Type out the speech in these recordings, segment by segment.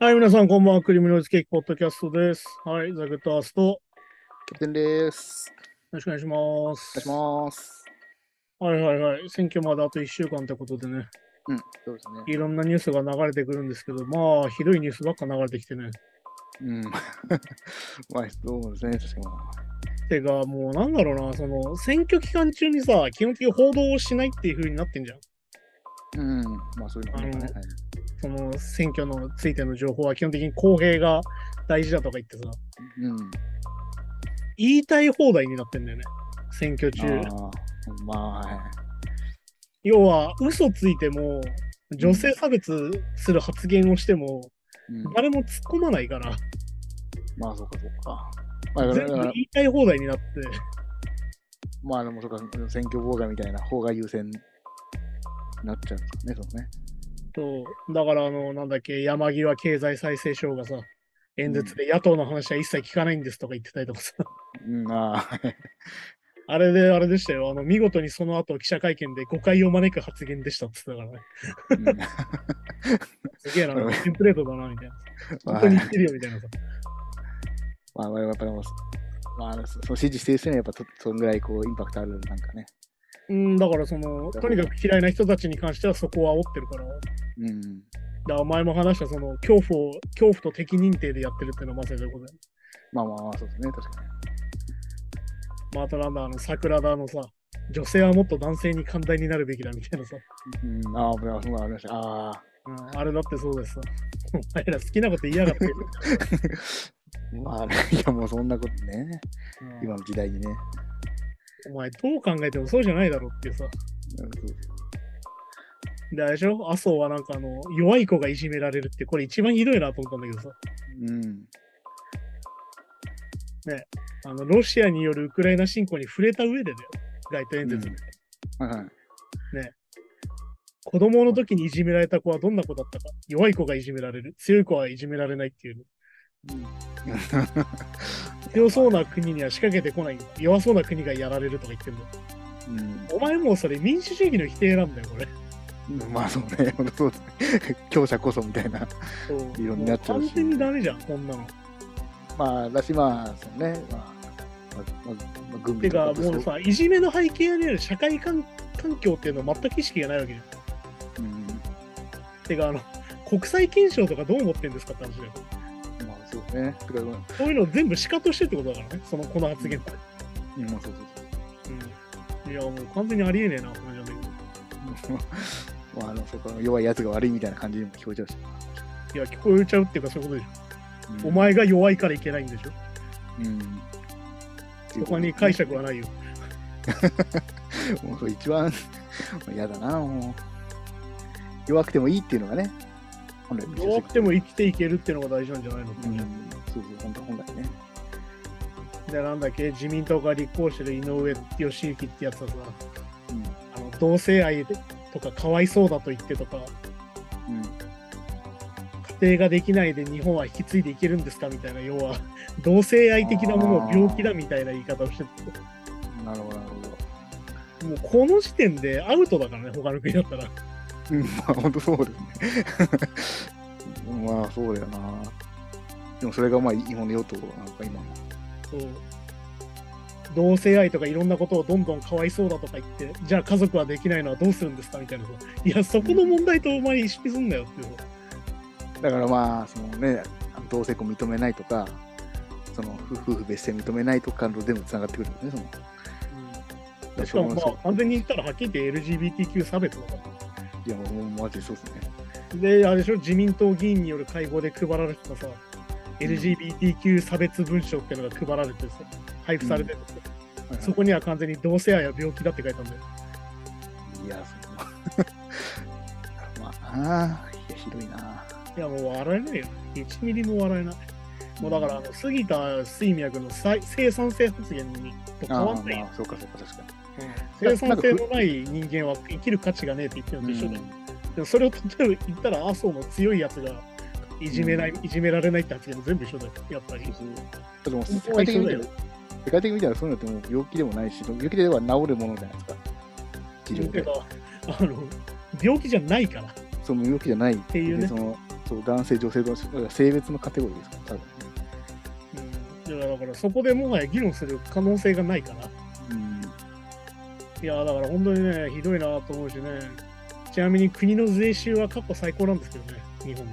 はい、皆さん、こんばんは。クリームノイズケーキポッドキャストです。はい、ザ・グッドアースト、よキャプテンです。ろしくお願いします。お願いします。はいはいはい。選挙まであと1週間ってことでね、うん、そうですね。いろんなニュースが流れてくるんですけど、まあ、ひどいニュースばっか流れてきてね。うん。まあ、そうですね、確かに。てか、もうなんだろうな、その、選挙期間中にさ、基本的に報道をしないっていう風になってんじゃん。うん、まあそういうのもね。あのはいその、選挙のついての情報は基本的に公平が大事だとか言ってさ、うん。言いたい放題になってんだよね。選挙中。あーまあ、はい。要は、嘘ついても、女性差別する発言をしても、うん、誰も突っ込まないから、まあ、そうか、そうか。まあ、だ全部から言いたい放題になって、まあ、でも、そうか、選挙妨害みたいな方が優先になっちゃうんですかね、そのね。そう。だから、あの、なんだっけ、山際経済再生省がさ、演説で野党の話は一切聞かないんですとか言ってたりとかさ、うん、ああ、あれであれでしたよ、あの、見事にその後記者会見で誤解を招く発言でしたって言ってたからね、すげえな、テンプレートだな、みたいな。うん本当に言ってるよ、みたいなさ。まあ、まあ、やっぱでも、まあ、その支持してる人にはやっぱそそんぐらいこうインパクトあるなんかね。うん、だからその、とにかく嫌いな人たちに関してはそこを煽ってるから、うん。ら前も話したその、恐怖を、恐怖と敵認定でやってるっていうのはまさにそうい。まあまあまあ、そうですね、確かに。まあ、あとなんだ、あの、桜田のさ、女性はもっと男性に寛大になるべきだみたいなさ、うん、ああ、そうなありました。ああ。うん、あれだってそうですさ。お前ら好きなこと言いやがって。まあ、ね、いやもうそんなことね、うん今の時代にね。お前どう考えてもそうじゃないだろうっていうさ。で、あれでしょ？麻生はなんかあの、弱い子がいじめられるって、これ一番ひどいなと思ったんだけどさ。うん。あの、ロシアによるウクライナ侵攻に触れた上でだよ。街頭演説で。はいはい。子供の時にいじめられた子はどんな子だったか。弱い子がいじめられる。強い子はいじめられないっていう。強そうな国には仕掛けてこない。弱そうな国がやられるとか言ってるの。お前もうそれ民主主義の否定なんだよ、これ。うん、まあそうね、本当そうですね。強者こそみたいな。そういろんになっちゃうしも完全にダメじゃん、こんなの。まあ、だしまあ、そうね、まあ、まあ、まあ、まあ、軍てか、ともうさ、いじめの背景にある社会環環境っていうのは全く意識がないわけじゃん。うん、てか、あの、国際憲章とかどう思ってんですかって話だよ。ですね。てか、まあそういうのを全部シカとしてってことだからね、その、この発言って。うん、まあそうそううん。いや、もう完全にありえねえな、って感じなんだそう。まあ、あの、そこの弱いやつが悪いみたいな感じにも聞こえちゃうし。いや、聞こえちゃうっていうか、そういうことでしうんょ。お前が弱いからいけないんでしょ。うん。他に解釈はないよ。もう一番嫌だな、もう。弱くてもいいっていうのがね、本来の弱くても生きていけるっていうのが大事なんじゃないのってうん、そうそう、本当本来ね。で、なんだっけ、自民党が立候補してる井上義行ってやつはさ、うん。あの同性愛とかかわいそうだと言ってとか、うん。家庭ができないで日本は引き継いでいけるんですかみたいな、要は、同性愛的なものを病気だみたいな言い方をしてて、なるほど、なるほど。もうこの時点でアウトだからね、他の国だったら。うん、まあ本当そうですね。まあそうだよな。でもそれがまあ日本の与党なんか今の。そう同性愛とかいろんなことをどんどんかわいそうだとか言って、じゃあ家族はできないのはどうするんですかみたいなさ。いや、そこの問題とお前意識すんなよっていう。だからまあ、そのね、同性婚認めないとか、その夫婦別姓認めないとかの全部つながってくるんですね。そのうんしかもまあ、完全に言ったらはっきり言って LGBTQ 差別だから。いや、もうマジでそうですね。で、あれでしょ、自民党議員による会合で配られてたさ、LGBTQ 差別文書っていうのが配られてさ、配布されてるんですよ、はいはいそこには完全に同性愛は病気だって書いたんだよ。いや、その まあなあ、いや、ひどいな。いや、もう笑えないよ。1ミリも笑えない。もうだから、あの杉田水脈の生産性発言にと変あわわんないよまあ、そうかそうか、確かうん生産性のない人間は生きる価値がねえって言ってるのとに。一緒だよ。でもそれを例えば言ったら、麻生の強いやつがいじめない、うんいじめられないって発言も全部一緒だよ、やっぱり。でも世界的に見たら、世界的に見たらそういうのってもう病気でもないし、病気では治るものじゃないですか。治療で。あの病気じゃないから。その動きじゃないっていうねそのそう男性、女性とだから性別のカテゴリーですから、多分だからそこでもはや議論する可能性がないから。うん。いや、だから本当にね、ひどいなと思うしね。ちなみに国の税収は過去最高なんですけどね、日本ね。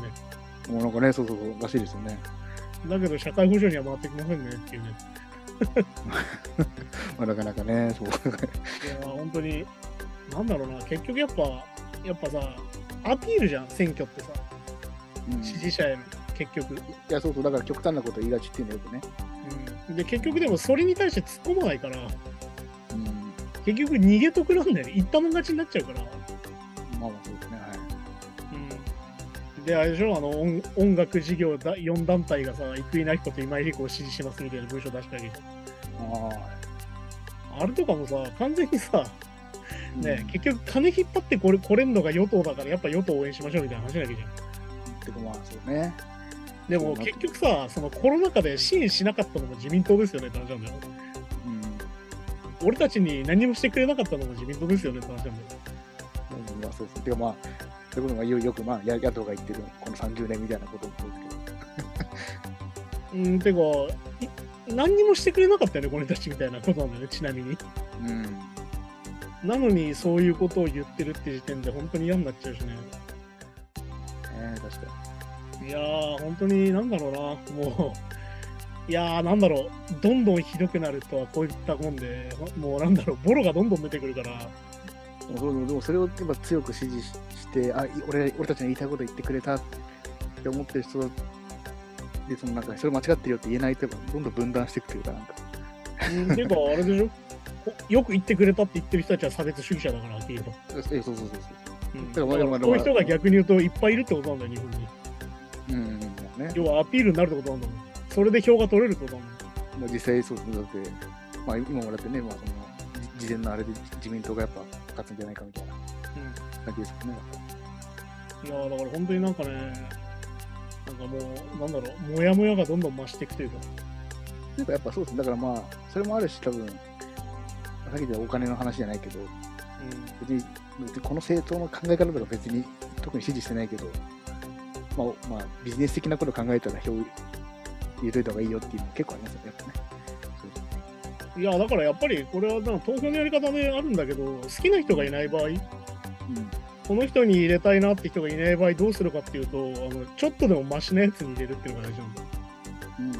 もうなんかね、そうそうそう、らしいですよね。だけど社会保障には回ってきませんねっていうね。まあ、なかなかね、そう。いや、本当に、なんだろうな、結局やっぱ、やっぱさ、アピールじゃん、選挙ってさ、うん、支持者への、結局。いや、そうそう、だから極端なこと言いがちっていうのはよくね。うん、で、結局でもそれに対して突っ込まないから、うん。結局逃げ得なんだよね。言ったもん勝ちになっちゃうから。まあまあそうですね、はい。うん、で、あれでしょ、あの音音楽事業だ4団体がさ、生稲彦と今井理子を支持しますみたいな文章出したわけじあ。あれとかもさ、完全にさ、あ。ね、うん結局金引っ張ってこれこれんのが与党だから、やっぱ与党応援しましょうみたいな話なわけじゃん。てかまあそうね。でも結局さ、そのコロナ禍で支援しなかったのも自民党ですよねって話なんだよ。うん。俺たちに何もしてくれなかったのも自民党ですよねって話なんだよ。うん、まあそうそう。てかまあ、そういうことがよよくまあや野党が言ってるこの30年みたいなこともそうですうん、てか、い何にもしてくれなかったよね、この人たちみたいなことなんだよね、ちなみに。けど。うん。なのに、そういうことを言ってるって時点で、本当に嫌になっちゃうしね。ね確かいやー、本当になんだろうな、もう、いやー、なんだろう、どんどんひどくなるとはこういったもんで、もうなんだろう、ボロがどんどん出てくるから、に。でもそうでもそれをやっぱ強く支持しして、あい俺俺たちの言いたいこと言ってくれたって思ってる人で、そのなんかそれ間違ってるよって言えないと、どんどん分断していくというか、なんか。うん、てか、あれでしょ、こ よく言ってくれたって言ってる人たちは差別主義者だから、はっきりと。えそうそうそうそう。うん、だからだからそういう人が逆に言うといっぱいいるってことなんだよ、日本に。うん、ね。要はアピールになるってことなんだもん。それで票が取れるってことなんだもん。まあ、実際そうですね、だって、まあ、今もだってね、まあ、そのじ事前のあれで自民党がやっぱ勝つんじゃないかみたいな感じですよね。いやーだから本当になんかね、なんかもう、なんだろう、もやもやがどんどん増していくというか、なんかやっぱそうですね、だからまあ、それもあるし、多分さっき言ったお金の話じゃないけど、別に別にこの政党の考え方とか別に特に支持してないけど、まあ、まあ、ビジネス的なことを考えたら票入れといた方がいいよっていうのも結構ありますよね、やっぱね。うん、いや、だからやっぱりこれはなんか投票のやり方であるんだけど、好きな人がいない場合、そうこの人に入れたいなって人がいない場合、どうするかっていうと、あのちょっとでもマシなやつに入れるっていうのが大事なんだ。うん。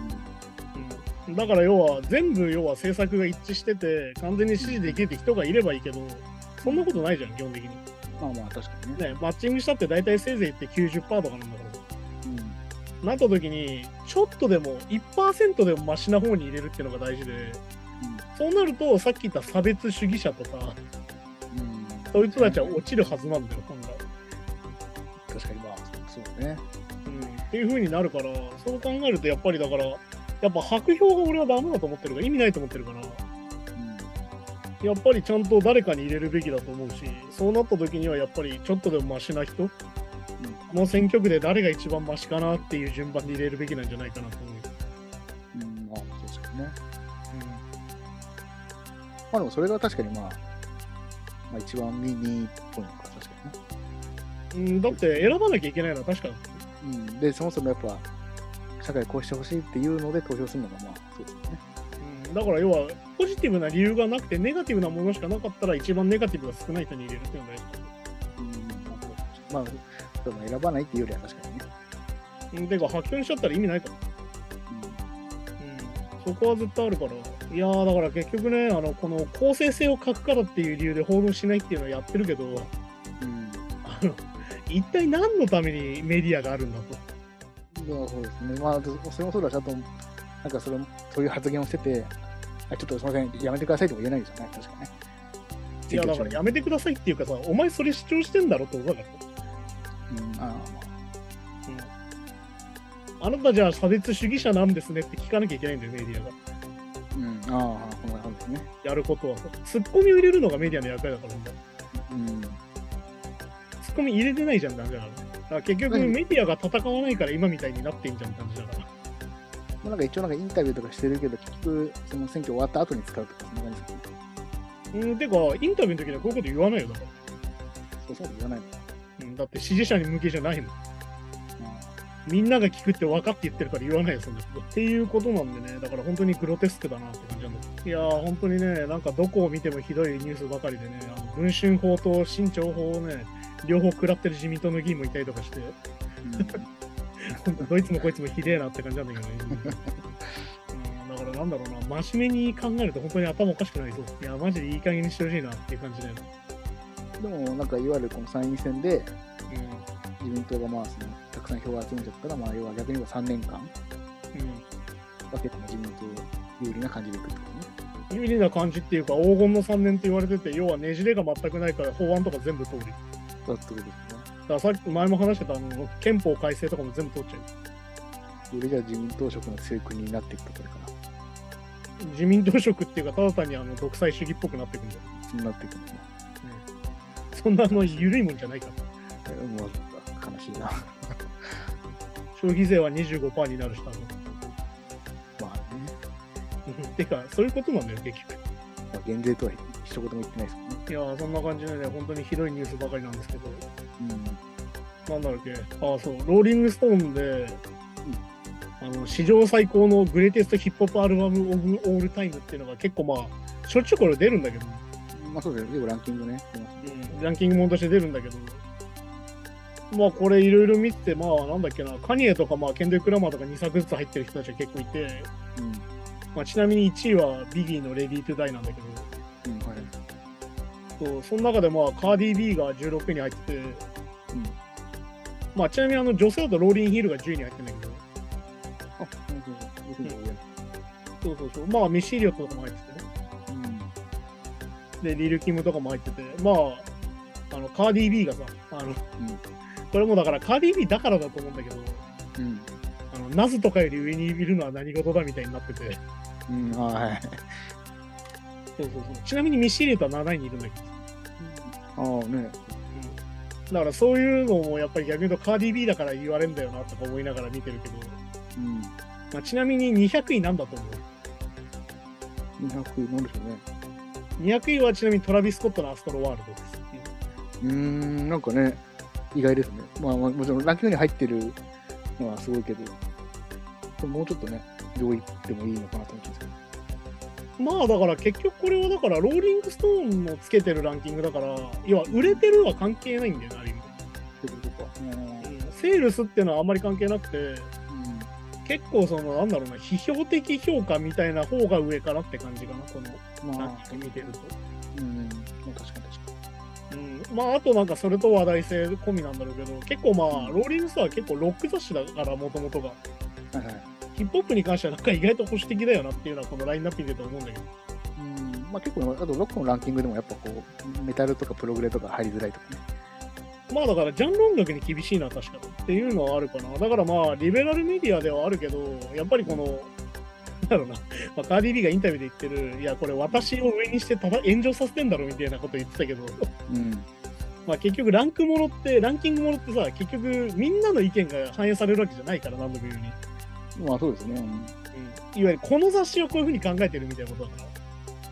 うん、だから要は、全部要は政策が一致してて、完全に支持できるって人がいればいいけど、そんなことないじゃん、基本的に。まあまあ、確かにね。ね、マッチングしたって大体せいぜいって90%とかなんだから。うん。なった時に、ちょっとでも1%でもマシな方に入れるっていうのが大事で、そうなると、さっき言った差別主義者とか、うん。そういう人たちは落ちるはずなんだよ、本来。確かにまあ、そうね。うん、っていう風になるから、そう考えると、やっぱりだから、やっぱ白票が俺はダメだと思ってるから、意味ないと思ってるから、うん。やっぱりちゃんと誰かに入れるべきだと思うし、そうなった時にはやっぱりちょっとでもマシな人、この選挙区で誰が一番マシかなっていう順番で入れるべきなんじゃないかなと思う。うん、まあ、そうですよね。まあでもそれが確かにまあ、まあ一番ミニっぽいのか、確かにね。うん、だって選ばなきゃいけないのは確かだ。うん、で、そもそもやっぱ、社会こうしてほしいっていうので投票するのがまあ、そうですよね。うん、だから要は、ポジティブな理由がなくて、ネガティブなものしかなかったら、一番ネガティブが少ない人に入れるっていうのが大事だうん、まあ、そうまあ、選ばないっていうよりは確かにね。うん、てか、発表にしちゃったら意味ないから。うん、そこは絶対あるから。いやー、だから結局ね、あの、この公正性を欠くからっていう理由で報道しないっていうのをやってるけど、うん。うん。あの、一体何のためにメディアがあるんだと。まあそうですね。まあ、それもそうだし、あと、なんかそれも、そういう発言をしてて、あちょっとすみません、やめてくださいとも言えないですよね、確かね。いや、だからやめてくださいっていうかさ、お前それ主張してんだろってことだから。うん、あうん。あなたじゃあ差別主義者なんですねって聞かなきゃいけないんだよ、メディアが。うん、ああ、こんな感じですね。やることはさ。ツッコミを入れるのがメディアの役割だから、うん。ツッコミ入れてないじゃん、ダメだから。だから結局うんメディアが戦わないから今みたいになってんじゃんって感じだから。まあ、なんか一応なんかインタビューとかしてるけど、結局、その選挙終わった後に使うとか、そんな感じですかね。うん、てか、インタビューの時にはこういうこと言わないよ、だから。そうそう言わないの。うん、だって支持者に向けじゃないもん。みんなが聞くって分かって言ってるから言わないよ、そんなこと。っていうことなんでね、だから本当にグロテスクだなって感じなんだいやー、本当にね、なんかどこを見てもひどいニュースばかりでね、あの文春法と新潮法をね、両方食らってる自民党の議員もいたりとかして、本 当どいつもこいつもひでえなって感じなんだけどね。うん、だからなんだろうな、真面目に考えると本当に頭おかしくなりそう。いや、マジでいい加減にしてほしいなっていう感じだよね。でも、なんかいわゆるこの参院選で、うん自民党がまあそのたくさん票を集めちゃったら、まあ、要は逆に言えば3年間はうん結構自民党有利な感じでいくってことね。有利な感じっていうか、黄金の3年って言われてて、要はねじれが全くないから法案とか全部通り。だってことですね。らさっき前も話してたあの憲法改正とかも全部通っちゃう。よりじゃあ自民党色の強い国になっていくところか自民党色っていうか、ただ単にあの独裁主義っぽくなってくんだよ。な。そうなっていくのね。そんなあの緩いもんじゃないから。えもう悲しいな。消費税は25%になるし、多分。まあね。うんてか、そういうことなんだよ、結局。まあ、減税とは一言も言ってないですもんね。いやー、そんな感じでね、本当にひどいニュースばかりなんですけど、うん。なんだっけ、ああ、そう、ローリングストーンで、あの史上最高のグレイテストヒップホップアルバムオブオールタイムっていうのが結構まあ、しょっちゅうこれ出るんだけど、まあそうですね。結構ランキングね。うん、ランキングもんとして出るんだけど、まあこれいろいろ見てて、まあなんだっけな、カニエとかまあケンドリック・ラマーとか2作ずつ入ってる人たちが結構いて、うん。まあ、ちなみに1位はビギーのレディー・トゥ・ダイなんだけど、うん、はい。そうその中でまあカーディ・ビーが16位に入ってて、まあちなみにあの女性だとローリン・ヒールが10位に入ってるんだけど、あ、そうそうそう。まあミッシー・リオットとかも入っててね。うん。で、リル・キムとかも入ってて、まあ、あの、カーディー・ビーがさ、あの、うん。これもだからカーディー・ビーだからだと思うんだけど、うん。あの、ナズとかより上にいるのは何事だみたいになってて、うん、あはい。そうそうそう。ちなみにミッシー・リオットは7位にいるんだけど、ああね。だからそういうのもやっぱり逆に言うとカーディー・ビーだから言われるんだよなとか思いながら見てるけど、うん。まあ、ちなみに200位なんだと思う？200なんでしょうね。200位はちなみにトラビス・スコットのアストロワールドですう。ん、なんかね、意外ですね。まあ、まあ、もちろんランキングに入ってるのはすごいけど、もうちょっとね、上位ってもいいのかなと思ってますけど。まあだから結局これはだからローリングストーンのつけてるランキングだから、要は売れてるは関係ないんだよね、ある意味。ってことか。うん。セールスっていうのはあんまり関係なくて、結構その、なんだろうな、批評的評価みたいな方が上かなって感じかな、このまあラン、キング見てると。うん。まあ、確かに確かうん、まああとなんかそれと話題性込みなんだろうけど、結構まあ、ローリングストーンは結構ロック雑誌だから、もともとが。に。はいはい。ヒップホップに関してはなんか意外と保守的だよなっていうのはこのラインナップに出て思うんだけど。うん。まあ結構、あとロックのランキングでもやっぱこう、メタルとかプログレとか入りづらいとかね。まあだからジャンル音楽に厳しいな、確かに。っていうのはあるかな。だからまあ、リベラルメディアではあるけど、やっぱりこの、なんだろうな、まあ、カーディビーがインタビューで言ってる、いや、これ私を上にしてただ炎上させてんだろみたいなこと言ってたけど、うん。まあ結局ランクものって、ランキングものってさ、結局みんなの意見が反映されるわけじゃないから、何度も言うように。まあそうですね。うんうん、いわゆるこの雑誌をこういうふうに考えてるみたいなことだから。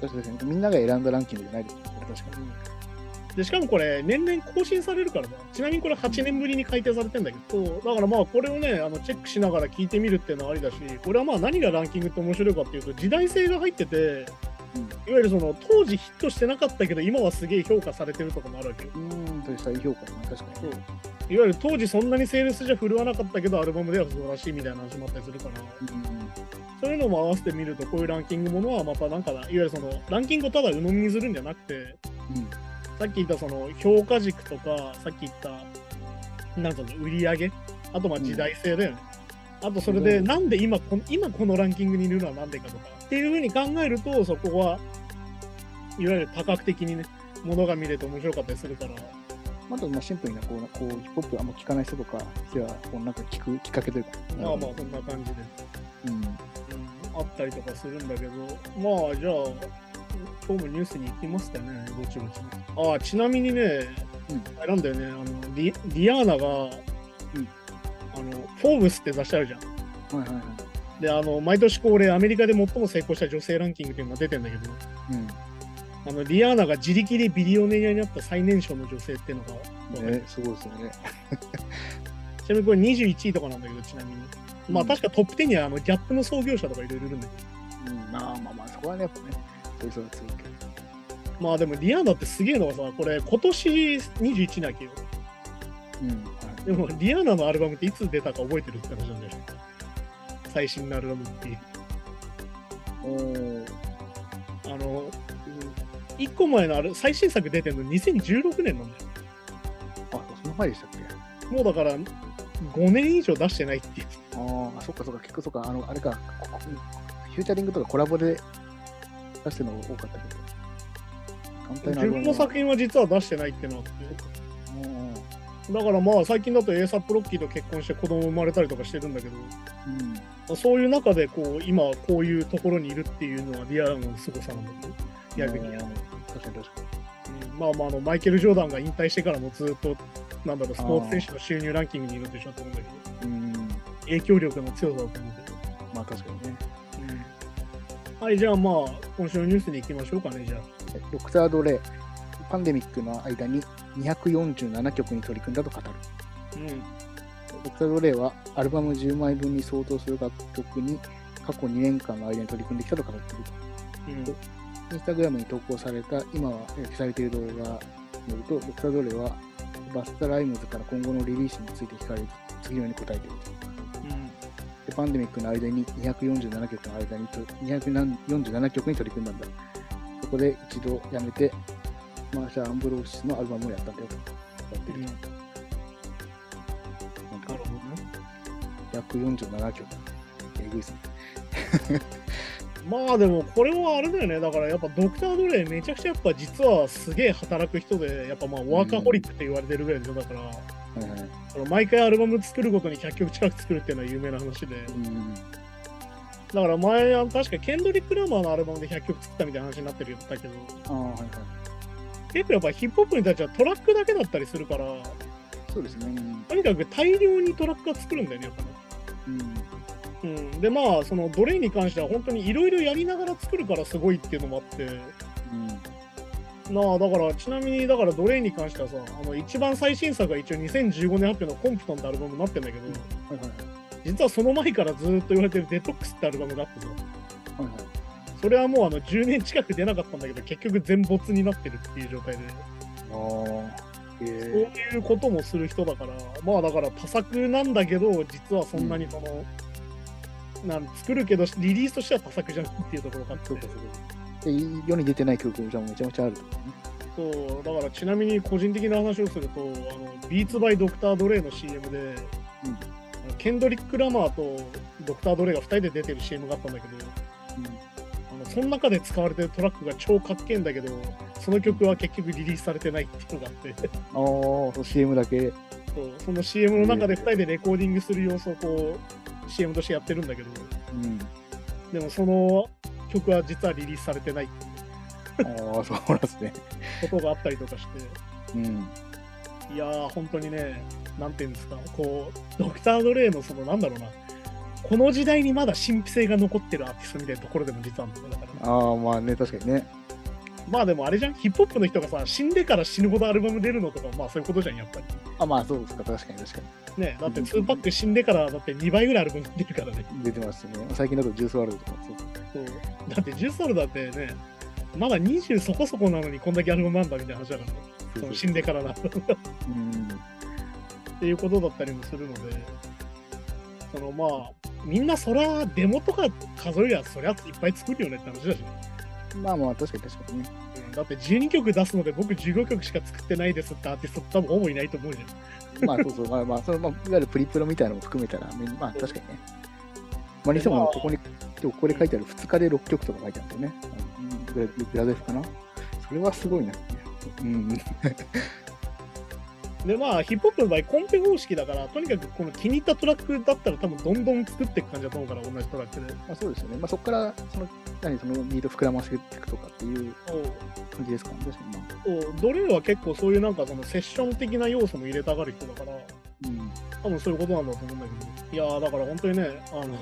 確かにみんなが選んだランキングじゃないですよね。確かに。でしかもこれ、年々更新されるからな。ちなみにこれ8年ぶりに改定されてんだけど、だからまあこれをね、あのチェックしながら聞いてみるっていうのはありだし、これはまあ何がランキングって面白いかっていうと、時代性が入ってて、いわゆるその当時ヒットしてなかったけど、今はすげえ評価されてるとかもあるわけよ。うん。という再評価だな。確かそうに。いわゆる当時そんなにセールスじゃ振るわなかったけど、アルバムでは素晴らしいみたいな話もあったりするから、うん。そういうのも合わせてみると、こういうランキングものはまたなんか、いわゆるそのランキングをただ鵜呑みにするんじゃなくて、うん。さっき言ったその評価軸とか、さっき言った、なんか売り上げ、あとまあ時代性だよね。あとそれで、うんなんで今この今このランキングにいるのはなんでかとか、っていうふうに考えると、そこは、いわゆる多角的にね、ものが見れて面白かったりするから、あと、まあ、シンプルな、こう、こう、ヒップホップあんま聞かない人とか、じゃあ、こう、なんか聞くきっかけというか。まあまあそんな感じで、うん。うん、あったりとかするんだけど、まあじゃあ、今日もニュースに行きますかね、ぼちぼち。ああ、ちなみにね、うんあれなんだよね、あのリリアーナが、あの、フォーブスって雑誌あるじゃん。はいはいはい。で、あの、毎年恒例、アメリカで最も成功した女性ランキングっていうのが出てんだけど、うん。あのリアーナが自力でビリオネアになった最年少の女性っていうのが、ね、すごいですよね。ちなみにこれ21位とかなんだけど、ちなみに。まあうん確かトップ10にはあのギャップの創業者とかいろいろいるんだけど、うん、まあまあまあ、そこはね、やっぱね、そういう人が強いけど。まあでもリアーナってすげえのがさ、これ今年21なわけよ。うん、はい。でもリアーナのアルバムっていつ出たか覚えてるって話なんだよ。最新のアルバムっていう。おーあの、1個前のある最新作出てるの2016年なんだよ。あ、その前でしたっけ？もうだから5年以上出してないっていう。ああ、そっかそっか、結構そっか、あの、あれか、フューチャリングとかコラボで出してるのが多かったけど。自分の作品は実は出してないっていうのがあって。品だからまあ最近だとエーサップロッキーと結婚して子供生まれたりとかしてるんだけど、うん。まあそういう中でこう今こういうところにいるっていうのはリアルの凄さなんだけど、逆に。うん確かに確かうんまあまああのマイケル・ジョーダンが引退してからもずっとなんだろうスポーツ選手の収入ランキングにいるんでしょと思うんだけど、に。うん。影響力の強さだと思うけど。まあ確かにね。はい、じゃあまあ今週のニュースに行きましょうかね、じゃあ。ドクター・ドレイ、パンデミックの間に247曲に取り組んだと語る。うん。ドクター・ドレイはアルバム10枚分に相当する楽曲に過去2年間の間に取り組んできたと語っていると。うん。インスタグラムに投稿された、今は消されている動画によると、ドクター・ドレイはバスタ・ライムズから今後のリリースについて聞かれ次のように答えていると。でパンデミックの間に247曲の間にと、247曲に取り組んだんだ。そこで一度やめて、マーシャ・アンブローシスのアルバムをやったんだよと。やってうん。るなると。ほどね。147曲。えぐいっすね。まあでもこれはあれだよね。だからやっぱドクター・ドレイめちゃくちゃやっぱ実はすげえ働く人で、やっぱまあワーカホリックって言われてるぐらいでしょ。だから、はいはい。その毎回アルバム作るごとに100曲近く作るっていうのは有名な話で。うん。だから前、確かケンドリック・ラマーのアルバムで100曲作ったみたいな話になってるんだけど、ああ、はいはい。結構やっぱヒップホップに対してはトラックだけだったりするから、そうですね。うんとにかく大量にトラックは作るんだよね、やっぱね。うん。うん、でまあそのドレイに関しては本当にいろいろやりながら作るからすごいっていうのもあってうん。なあだからちなみにだからドレイに関してはさあの一番最新作が一応2015年発表のコンプトンってアルバムになってんだけど、はいはいはい。実はその前からずっと言われてるデトックスってアルバムがあってさはいはい。それはもうあの10年近く出なかったんだけど結局全没になってるっていう状態でああ。そうえいうこともする人だからまあだから多作なんだけど実はそんなにその、なん作るけどリリースとしては多作じゃないっていうところがあってそうかそう世に出てない曲じゃめちゃめちゃあるとかね。そうだからちなみに個人的な話をするとあのビーツバイドクター・ドレイの CM で、うんケンドリック・ラマーとドクター・ドレイが2人で出てる CM があったんだけどあのその中で使われてるトラックが超かっけえんだけどその曲は結局リリースされてないっていうのがあってああ、そう CM だけ。そうその CM の中で2人でレコーディングする様子をこう CM としてやってるんだけどうん。でもその曲は実はリリースされてないってああ、そうなんですね。いうことがあったりとかしてうん。いやー、本当にね、なんていうんですか、こう、ドクター・ドレイのその、なんだろうな、この時代にまだ神秘性が残ってるアーティストみたいなところでも実はあるんだから、ああ、まあね、確かにね。まあでもあれじゃん、ヒップホップの人がさ、死んでから死ぬほどアルバム出るのとか、まあそういうことじゃん、やっぱり。あまあそうですか、確かに確かね、だって2パック死んでから、だって2倍ぐらいアルバム出るからね。に。出てますしね。最近だとジュースワールドとか、そうそうだってジュースアルだってね、まだ20そこそこなのにこんだけアルバムなんだみたいな話だからね、その死んでからな。うん。っていうことだったりもするので、そのまあ、みんなそらデモとか数えりゃそりゃいっぱい作るよねって話だしね、まあまあ、確かに確かにね。だって12曲出すので僕15曲しか作ってないですってアーティスト多分ほぼいないと思うじゃん。まあそうそう、まあまあ、そのまあ、いわゆるプリプロみたいなのも含めたら、まあ確かにね。まあにしても、ここに、でもここで書いてある2日で6曲とか書いてあるんだよね。グラグラデフかな？それはすごいな。うん。でまあ、ヒップホップの場合コンペ方式だから、とにかくこの気に入ったトラックだったら多分どんどん作っていく感じだと思うから、同じトラックで。まあそうですよね。まあそこから、その、何、そのビート膨らませていくとかっていう感じですかね。確かにまあ。そうドレーは結構そういうなんかそのセッション的な要素も入れたがる人だから、うん。多分そういうことなんだと思うんだけど、いやーだから本当にね、あの、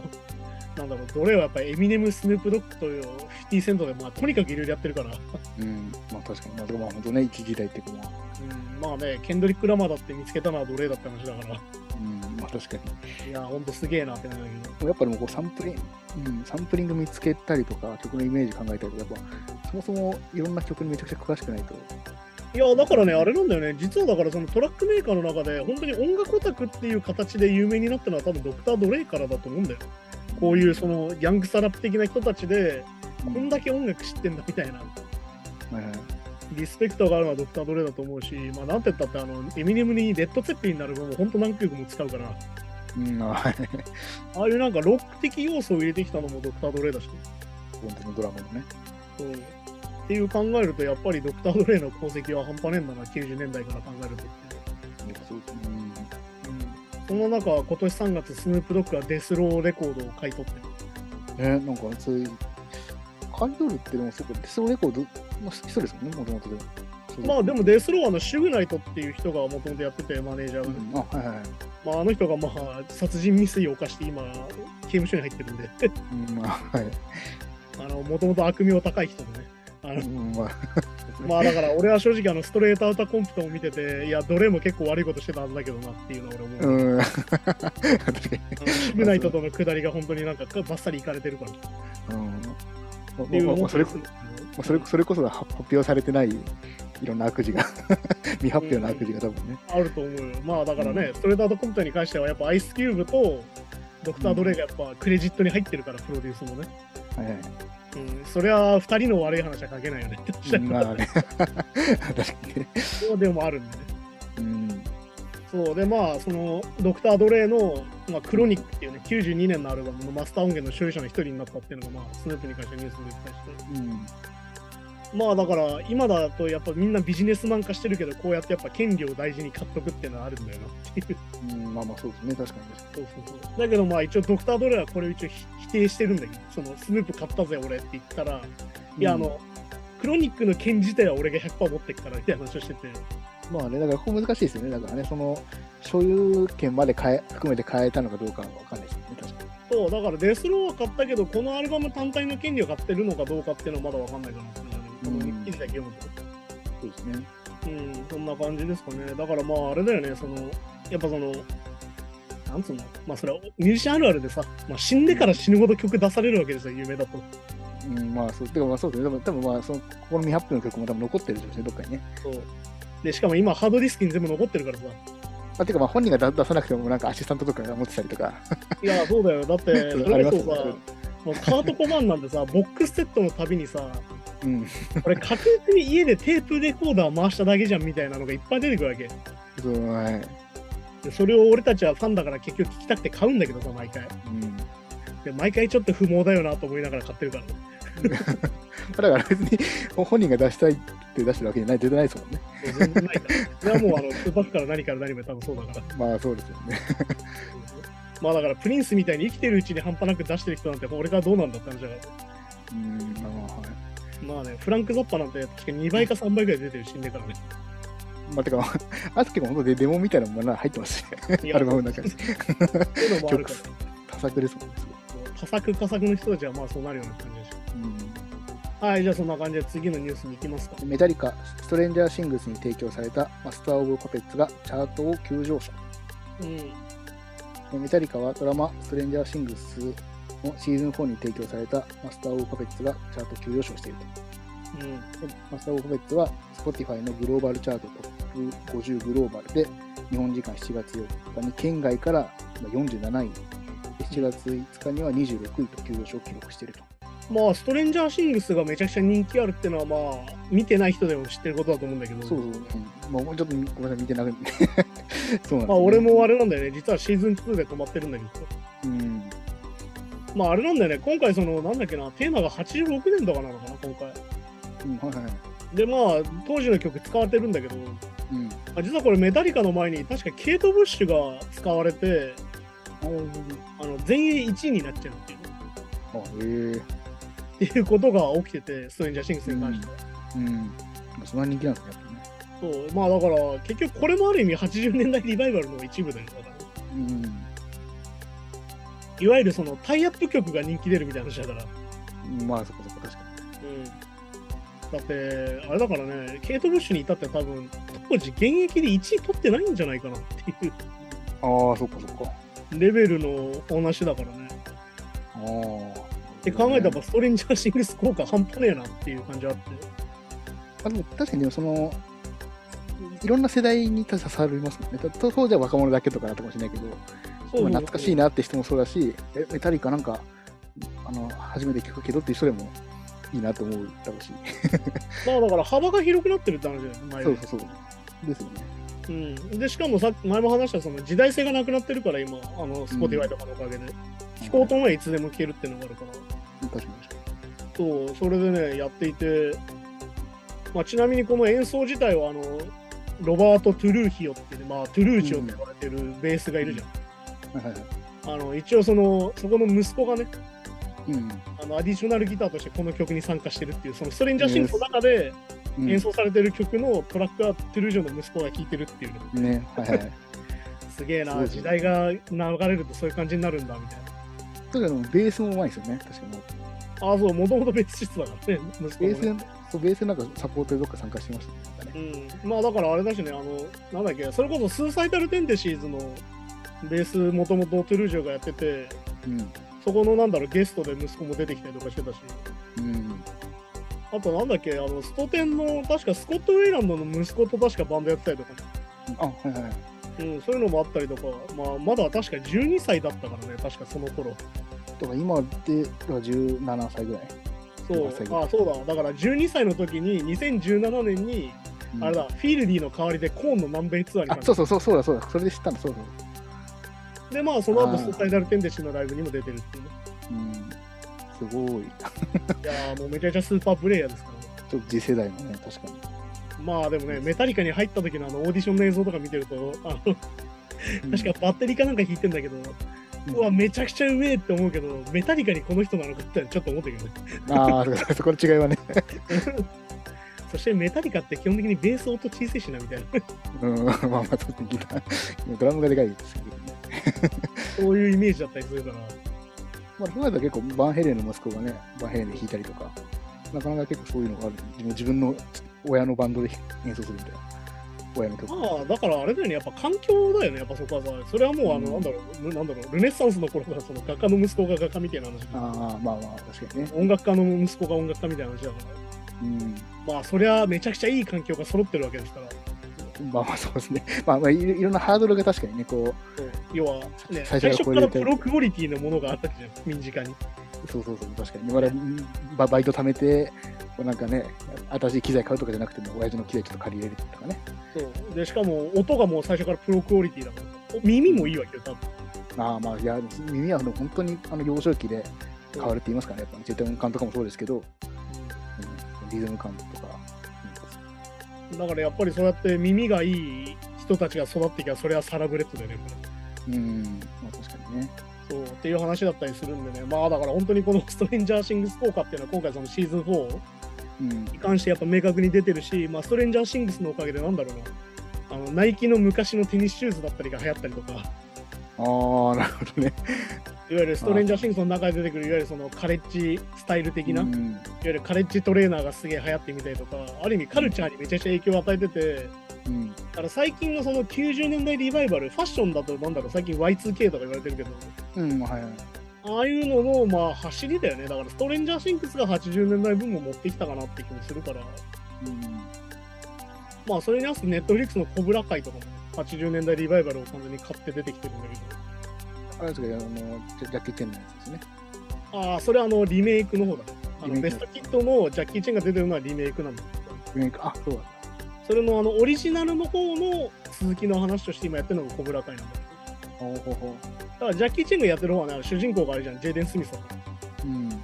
なんだろう、どれはやっぱエミネム、スヌープドッグという50セントで、まあ、とにかくいろいろやってるから。うん、まあ確かに。まあ、まあ本当ね、一時代っていうか、まあ、うん、まあね、ケンドリック・ラマーだって見つけたのは奴隷だって話だから。うん、まあ確かに。いや、ほんとすげえなってなんだけど。やっぱでもこうサンプリング、うん、サンプリング見つけたりとか、曲のイメージ考えたりとか、やっぱそもそもいろんな曲にめちゃくちゃ詳しくないと。いや、だからね、あれなんだよね、実はだからそのトラックメーカーの中で、本当に音楽オタクっていう形で有名になったのは多分ドクター・ドレイからだと思うんだよ。こういうそのヤングサラップ的な人たちで、こんだけ音楽知ってんだみたいな。はいはいリスペクトがあるのはドクター・ドレイだと思うし、まあ、なんて言ったって、あの、エミネムにレッド・ツェッペリンになる分も本当何曲も使うから、うん、あはい。ああいうなんかロック的要素を入れてきたのもドクター・ドレイだし、本当のドラマのね。そうっていう考えると、やっぱりドクター・ドレイの功績は半端ねえんだな、90年代から考えるとそうですね。うんその中、今年3月、スヌープドッグがデスローレコードを買い取ってる。ね、なんかそういう、買い取るってでもそうか、デスロレコードの人ですもんね、もともとでまあでもデスローはあのシュグナイトっていう人がもともとやってて、マネージャーがね、うん、あ、はいはいはい。まあ、あの人がまあ殺人未遂を犯して今、刑務所に入ってるんで、うん、まあ、はい。あのもともと悪名高い人でね。あのうん、まあ、まあだから俺は正直あのストレートアウターコンプトを見てて、いや、どれも結構悪いことしてたはずだけどなっていうのは俺思う。うん、確かに。シュグナイトとの下りが本当になんかバッサリいかれてるから。うん。っていうそれそれそれこそが発表されてないいろんな悪事が 未発表の悪事が多分ね。あると思うよ。まあだからね、ストレートアウトコンプトに関してはやっぱアイスキューブとドクター・ドレイがやっぱクレジットに入ってるから、プロデュースもね。はいはい。うん、そりゃ2人の悪い話は書けないよねってまあね。確かにね。そうでもあるんでね。うん。そうでまあそのドクター・ドレイの、まあ、クロニックっていうね92年のアルバムのマスター音源の所有者の一人になったっていうのが、まあ、スヌープに関してニュースで出てたりしてうん。まあだから今だとやっぱみんなビジネスマン化してるけどこうやってやっぱ権利を大事に買っとくっていうのはあるんだよなっていううん、まあまあそうですね。確かに。そうそうそうだけどまあ一応ドクター・ドレイはこれを一応ひ否定してるんだけどそのスヌープ買ったぜ俺って言ったら、いやあのクロニックの権自体は俺が100%持ってっからみたいな話をしててまあね、だからここ難しいですよね。だからね、その、所有権まで変え含めて変えたのかどうかは分かんないですよね。確かに。そうだからデスローは買ったけどこのアルバム単体の権利を買ってるのかどうかっていうのはまだわかんないかなっていうのはね記事だけ読むとそうですね。うんそんな感じですかねだからまああれだよねそのやっぱそのなんつうのまあそれはミュージシャンあるあるでさ、まあ、死んでから死ぬほど曲出されるわけですよ有名だとうん、まあそう、てかまあそうですね。多分多分まあ、その、ここの未発表の曲も多分残ってるでしょうしね、どっかにね。そうでしかも今ハードディスクに全部残ってるからさまあ、てかまあ本人が出出さなくても、なんかアシスタントとかが持ってたりとか。いやそうだよだって それこそさもうカート・コバンなんてさボックスセットのたびにさうん。これ確実に家でテープレコーダー回しただけじゃんみたいなのがいっぱい出てくるわけそそれを俺たちはファンだから結局聞きたくて買うんだけどさ毎回うん。で毎回ちょっと不毛だよなと思いながら買ってるからね だから別に本人が出したいって出してるわけじゃない、絶対ないですもんね。全然ないからそれはもうあのツーパックから何から何まで多分そうだから まあそうですよね。まあだからプリンスみたいに生きてるうちに半端なく出してる人なんて俺がどうなんだって話だからうん、まあまあねフランク・ザッパなんて確か2倍か3倍ぐらい出てる死んでからね。まあ、てか、あと結構本当でデモみたいなものが入ってますし、アルバムの中に。そういうのもあるから。多作ですもん多作佳作の人たちはまあそうなるような感じでしごいょはいじゃあそんな感じで次のニュースに行きますか。うん、メタリカ、ストレンジャーシングスに提供されたマスター・オブ・パペッツがチャートを急上昇。うん。メタリカはドラマ、ストレンジャーシングスのシーズン4に提供されたマスター・オブ・パペッツがチャート急上昇していると。うんマスター・オブ・パペッツは Spotify のグローバルチャートトップ50グローバルで日本時間7月4日に県外から47位、7月5日には26位と急上昇を記録していると。まあストレンジャーシングスがめちゃくちゃ人気あるってのはまあ見てない人でも知ってることだと思うんだけどそうそう、うん、まあ、もうちょっとごめんなさい、見てなくて。そうなんです、ね。まあ俺もあれなんだよね実はシーズン2で止まってるんだけどうん。まああれなんだよね今回そのなんだっけなテーマが86年とかなのかな今回うん、はいはい。でまあ当時の曲使われてるんだけど、うん。まあ、実はこれメタリカの前に確かケイト・ブッシュが使われてああの全英1位になっちゃうっていうあ、へえっていうことが起きててストレンジャーシングスに関しては、うん。まあそんな人気なんですね、やっぱね。そうまあだから結局これもある意味80年代リバイバルの一部だよだからうん。いわゆるそのタイアップ曲が人気出るみたいな話だから。まあ、そこそこ確かうん。だって、あれだからね、ケイト・ブッシュに至っては多分、当時現役で1位取ってないんじゃないかなっていうに。ああ、そっかそっか。レベルのお話だからね。ああ。って考えたら、ストレンジャーシングス効果半端ねえなっていう感じあって。あでも確かにその、いろんな世代に刺さりますもんね。た当時は若者だけとかだったかもしれないけど、今懐かしいな。なって人もそうだし、えメタリカなんか、あの、初めて聞くけどっていう人でもいいなと思うだろうし。まあだから幅が広くなってるって話だよね、前そうそうそう。ですよね。うん、でしかもさ前も話したその時代性がなくなってるから今あの Spotify とかのおかげで、聞こうと思えばいつでも聞けるっていうのがあるから確かにそうそれでねやっていて、まあ、ちなみにこの演奏自体はあのロバート・トゥルーヒオっていうね、まあ、トゥルーチオって言われてるベースがいるじゃん。あの一応そのそこの息子がねうん。あのアディショナルギターとしてこの曲に参加してるっていうそのストレンジャーシングスの中でうん演奏されてる曲のトラックはトゥルージオの息子が聴いてるっていうねね、はいはいはい。すげえな、時代が流れるとそういう感じになるんだみたいな。とにかくベースもうまいですよね、確かに。ああ、そう、もともと別室だからね、息子ベも、ね。ース、そうベースなんかサポートでどっか参加してましたね。うん、まあだからあれだしね、あの、なんだっけ、それこそスーサイタルテンデシーズのベースもともとトゥルージョがやってて、うん。そこのなんだろう、ゲストで息子も出てきたりとかしてたし、うん。あとなんだっけ、あの、ストテンの、確かスコット・ウェイランドの息子と確かバンドやってたりとかね、あ、はいはいはい。うん、そういうのもあったりとか、まあまだ確か12歳だったからね、確かその頃。とか今で、だから17歳ぐらい。そう18歳、ぐらいあそうだ、だから12歳の時に2017年に、うんあれだ、フィールディの代わりでコーンの南米ツアーにあ、そうそうそう、そうだそうだ。それで知ったんだ、そうそう。で、まあ、その後、スーサイダルテンデシのライブにも出てるっていうね。うん。すごい。いやーもうめちゃめちゃスーパープレイヤーですからね。ちょっと次世代のね、確かに。まあでもね、メタリカに入った時のあのオーディションの映像とか見てると、あのうん確かバッテリーかなんか弾いてんだけど、うわ、めちゃくちゃうめえって思うけど、メタリカにこの人なのかってちょっと思ったけどね。ああ、そこの違いはね。そしてメタリカって基本的にベース音小さいしなみたいな、うん、まあまあ、ギター。ドラムがでかいですけどね。そういうイメージだったりするから。まあ、そうなると結構、バンヘレンの息子がね、バンヘレンで弾いたりとか、なかなか結構そういうのがある。自分の親のバンドで演奏するみたいな。親の曲。まあ、だからあれだよね、やっぱ環境だよね、やっぱそこはさ。それはもう、あの、うんなんだろう、なんだろう、ルネッサンスの頃からその画家の息子が画家みたいな話でああ、まあまあ、確かにね。音楽家の息子が音楽家みたいな話だから。うん。まあ、そりゃめちゃくちゃいい環境が揃ってるわけですから。まあまあ、そうですね。まあまあ、いろんなハードルが確かにね、こそう要は、ね、最最初からプロクオリティのものがあったじゃん、民事化に。う、そうそうそう、確かに。まだババイト貯めて、なんかね、新しい機材買うとかじゃなくても、親父の機材ちょっと借りれるとかね。そうでしかも、音がもう最初からプロクオリティだから、耳もいいわけよ、多分。ああ、まあ、いや、耳はでも本当にあの幼少期で変わるって言いますかね、やっぱ、絶対音感とかもそうですけど、うん、リズム感とか。だからやっぱりそうやって耳がいい人たちが育ってきゃ、それはサラブレッドだよね。うん、まあ確かにね。そうっていう話だったりするんでね、まあだから本当にこのストレンジャーシングス効果っていうのは今回そのシーズン4うん、に関してやっぱ明確に出てるし、まあストレンジャーシングスのおかげでなんだろうな、あのナイキの昔のテニスシューズだったりが流行ったりとか、ああ、なるほどね。いわゆるストレンジャーシングスの中で出てくるいわゆるそのカレッジスタイル的な、いわうんゆるカレッジトレーナーがすげえ流行ってみたりとか、ある意味カルチャーにめちゃくちゃ影響を与えてて、うん、だから最近のその90年代リバイバル、ファッションだとなんだろう、最近 Y2K とか言われてるけど、うん、はいはい。ああいうののまあ走りだよね。だからストレンジャーシングスが80年代分も持ってきたかなって気もするから、うん、まあそれに合わせてネットフリックスのコブラ会とかもね、80年代リバイバルを完全に買って出てきてるんだけあれですか、あの、ジャッキー・チェンのやつですね。ど、ああ、それはあのリメイクの方だ。あのベストキットのジャッキー・チェンが出てるのはリメイクなんだ。リメイクあ、そうだ。それのあのオリジナルの方の続きの話として今やってるのがコブラ会なんだ。ほうほうほだからジャッキー・チェンがやってる方はね、主人公があれじゃん、ジェイデン・スミスだから。う。うん、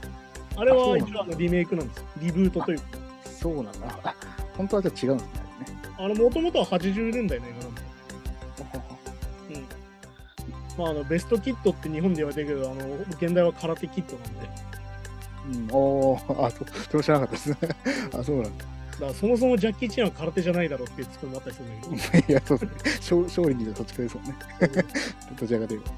あれは一応あのリメイクなんですよ。リブートというか。そうなんだ。あ、本当はじゃあ違うんですね。あれもともとは80年代の映画なんまあ、あの、ベストキットって日本で言われてるけど、あの、現代は空手キットなんで。ううん、おーあ、そう、知らなかったです。あ、そうなんだ。だそもそもジャッキー・チェンは空手じゃないだろうっていうツッコミもあったりするんだけど、いや、そうですね。勝勝利にそっちかですもんね。どちらかというと。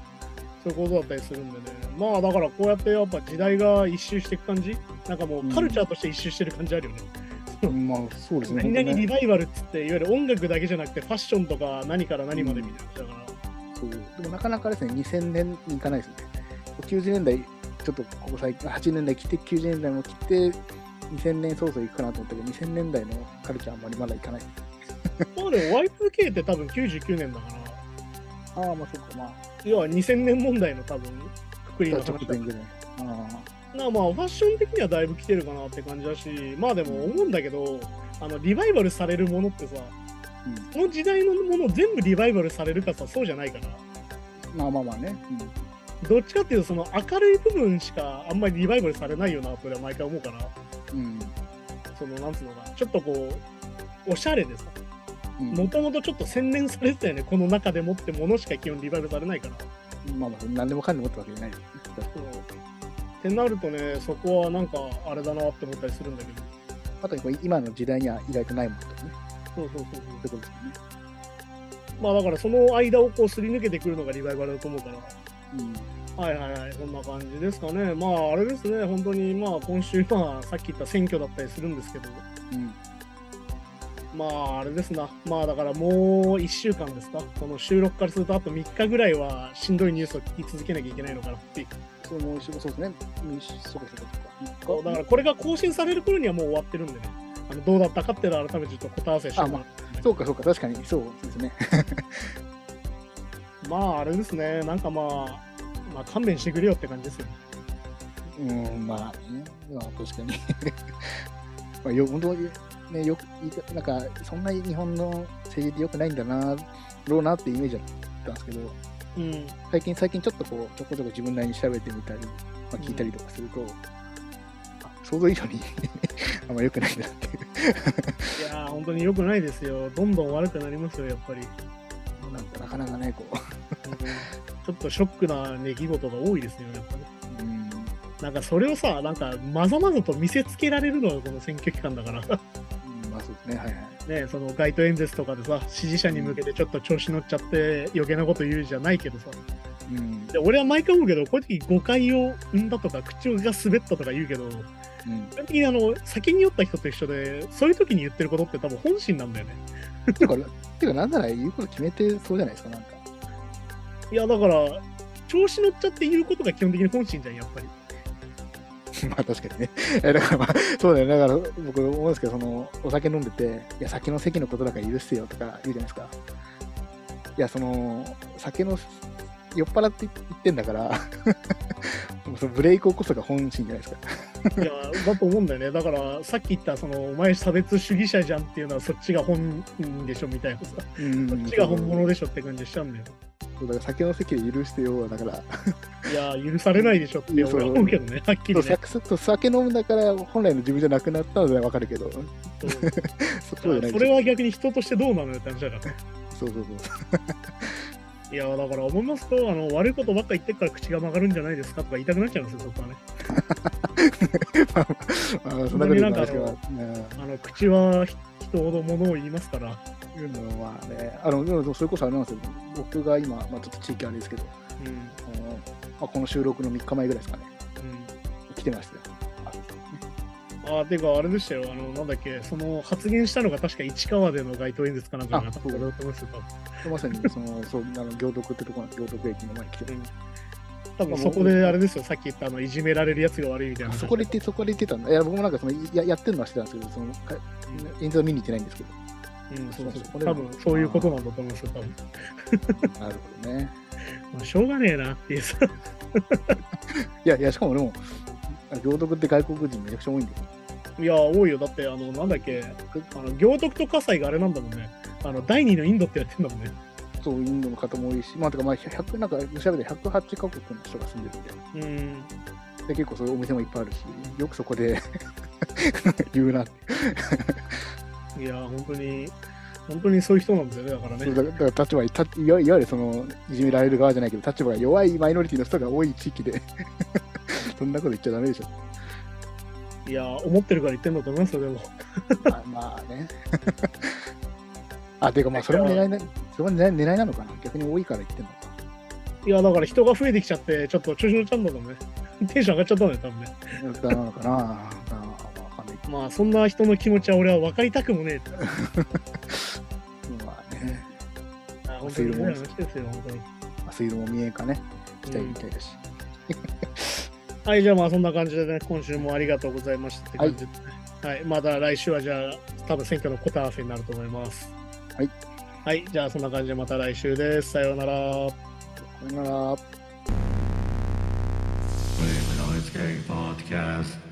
そういうことだったりするんでね。まあだからこうやってやっぱ時代が一周していく感じ？なんかもうカルチャーとして一周してる感じあるよね。うんまあ、そうですね。何々本当ねリバイバルっつって、いわゆる音楽だけじゃなくてファッションとか何から何までみたいなだから。そうでもなかなかですね、2000年に行かないですね。90年代、ちょっとここ最近、80年代来て、90年代も来て、2000年早々行くかなと思ったけど、2000年代のカルチャーあんまりまだ行かない。まあでも Y2K って多分99年だから、ああ、まあそっか、まあ、要は2000年問題の多分くくりのちょっ話だと前ぐらい。あなまあファッション的にはだいぶ来てるかなって感じだし、まあでも思うんだけど、あのリバイバルされるものってさ、あ、うん。その時代のもの全部リバイバルされるかさ、そうじゃないから。まあまあまあね。どっちかっていうと、その明るい部分しかあんまりリバイバルされないよな、と俺は毎回思うから、うん。うん。その、なんつうのかな、ちょっとこう、おしゃれでさ、うんもともとちょっと洗練されてたよね、この中でもってものしか基本リバイバルされないから。まあまあ、何でもかんでもってわけじゃないよね。ってなるとね、そこはなんかあれだなって思ったりするんだけど。あとこう今の時代には意外とないものとかね。そうそうそうそう。そういうことですよね。まあだからその間をこうすり抜けてくるのがリバイバルだと思うから。うん。はいはいはい、そんな感じですかね。まああれですね、本当にまあ今週、まあさっき言った選挙だったりするんですけど、うん。まああれですな、まあだからもう1週間ですか、この収録からするとあと3日ぐらいはしんどいニュースを聞き続けなきゃいけないのかなっていう。そうもう一緒そうですね。うんそうかそうか。だからこれが更新される頃にはもう終わってるんでね、あのどうだったかっていうのは改めてちょっと答え合わせしてもらって、そうかそうか、確かにそうですね。まああれですね、なんかまあ、まあ勘弁してくれよって感じですよね。うん、まあね、まあ確かに。まあよ本当にね、よくなんか、そんなに日本の政治って良くないんだな、ろうなってイメージだったんですけど、うん。最近、最近ちょっとこう、ちょこちょこ自分なりに調べてみたり、まあ、聞いたりとかすると、あ想像以上にあんま良くないんだなっていう。いやー、本当に良くないですよ。どんどん悪くなりますよ、やっぱり。なんかなかなかね、こ本当にちょっとショックな出来事が多いですよ、やっぱり。う、うん、なんかそれをさ、なんかまざまざと見せつけられるのがこの選挙期間だから。そうですね、はいはい。ね、その街頭演説とかでさ、支持者に向けてちょっと調子乗っちゃって余計なこと言うじゃないけどさ。うん、で俺は毎回思うけど、こういう時誤解を生んだとか、口が滑ったとか言うけど、うん、基本的にあの、酒に酔った人と一緒で、そういう時に言ってることって多分本心なんだよね。てか、てかなんなら言うこと決めてそうじゃないですか、なんか。いや、だから、調子乗っちゃって言うことが基本的に本心じゃん、やっぱり。まあ確かにね。だからまあ、そうだよね。だから僕思うんですけど、その、お酒飲んでて、いや、酒の席のことだから許してよとか言うじゃないですか。いや、その、酒の、酔っ払って言ってんだから、そのブレイクこすが本心じゃないですか。いや、だと思うんだよね。だから、さっき言った、その、お前差別主義者じゃんっていうのは、そっちが本人でしょみたいなさ。うんそっちが本物でしょって感じしちゃうんだよ。そうだから酒の席で許してよはだから、いや、許されないでしょって俺は思うけどね、はっきりね。酒そう酒飲むんだから本来の自分じゃなくなったのではわかるけど、そ それは逆に人としてどうなのよって話だから。そうそうそう。いや、だから思いますと、あの悪いことばっか言ってっから口が曲がるんじゃないですかとか言いたくなっちゃうんですよ、そこはね。まあ、まあ、そんなこと言うんあの口は人ほどものを言いますから。いうのはまあね、あの、それこそあれなんですよ、僕が今、まあ、ちょっと地域あれですけど、うん。うん。あのまあ、この収録の3日前ぐらいですかね、来てましたよ。あてか、あれでしたよ、あの、なんだっけ、その発言したのが確か市川での街頭演説かなんかあなかったと思いますよ、多分まさに、その、そう、あの、行徳ってところ行徳駅の前に来てうん多分そこであれですよ、さっき言ったあのいじめられるやつが悪いみたいな。あそこで言って、そこで言ってたんだ。いや、僕もなんかそのややってるのはしてたんですけど、その、か演説は見に行ってないんですけど。うん、そうそう多分そういうことなんだと思いますよ、多分。なるほどね。まあ、しょうがねえなっていうさ。いや、いや、しかも俺も、行徳って外国人めちゃくちゃ多いんで。いや、多いよ。だって、あの、なんだっけ、あの行徳と葛西があれなんだもんね。あの、第二のインドってやってんだもんね。そう、インドの方も多いし、まあ、てか、まあ、100、なんか、調べて108カ国の人が住んでるんで。うん。で、結構そういうお店もいっぱいあるし、よくそこで 言うなって。いや、本当に、本当にそういう人なんですよね、だからね。だだから立場に立いわいわゆるそのいじめられる側じゃないけど立場が弱いマイノリティの人が多い地域で そんなこと言っちゃダメでしょいや、思ってるから言ってんだと思いますよ、でも。あまあねあていうかまあそれも狙いなそれも狙い狙いなのかな？逆に多いから言ってんのかいや、だから人が増えてきちゃって、ちょっと調子乗っちゃうんだろうね。テンション上がっちゃったんだよ、多分ね。なのかな？あかんないけまあ、そんな人の気持ちは俺は分かりたくもねえ。まあね、あ本当にね、話ですよ、本当に。水色も見えんかね、期待みたいだし。はい、じゃあまあそんな感じでね、今週もありがとうございましたって感じで、ねはい。また来週はじゃあ、多分選挙の答え合わせになると思います。はい。はい、じゃあそんな感じでまた来週です。さようなら。さよなら。Podcast.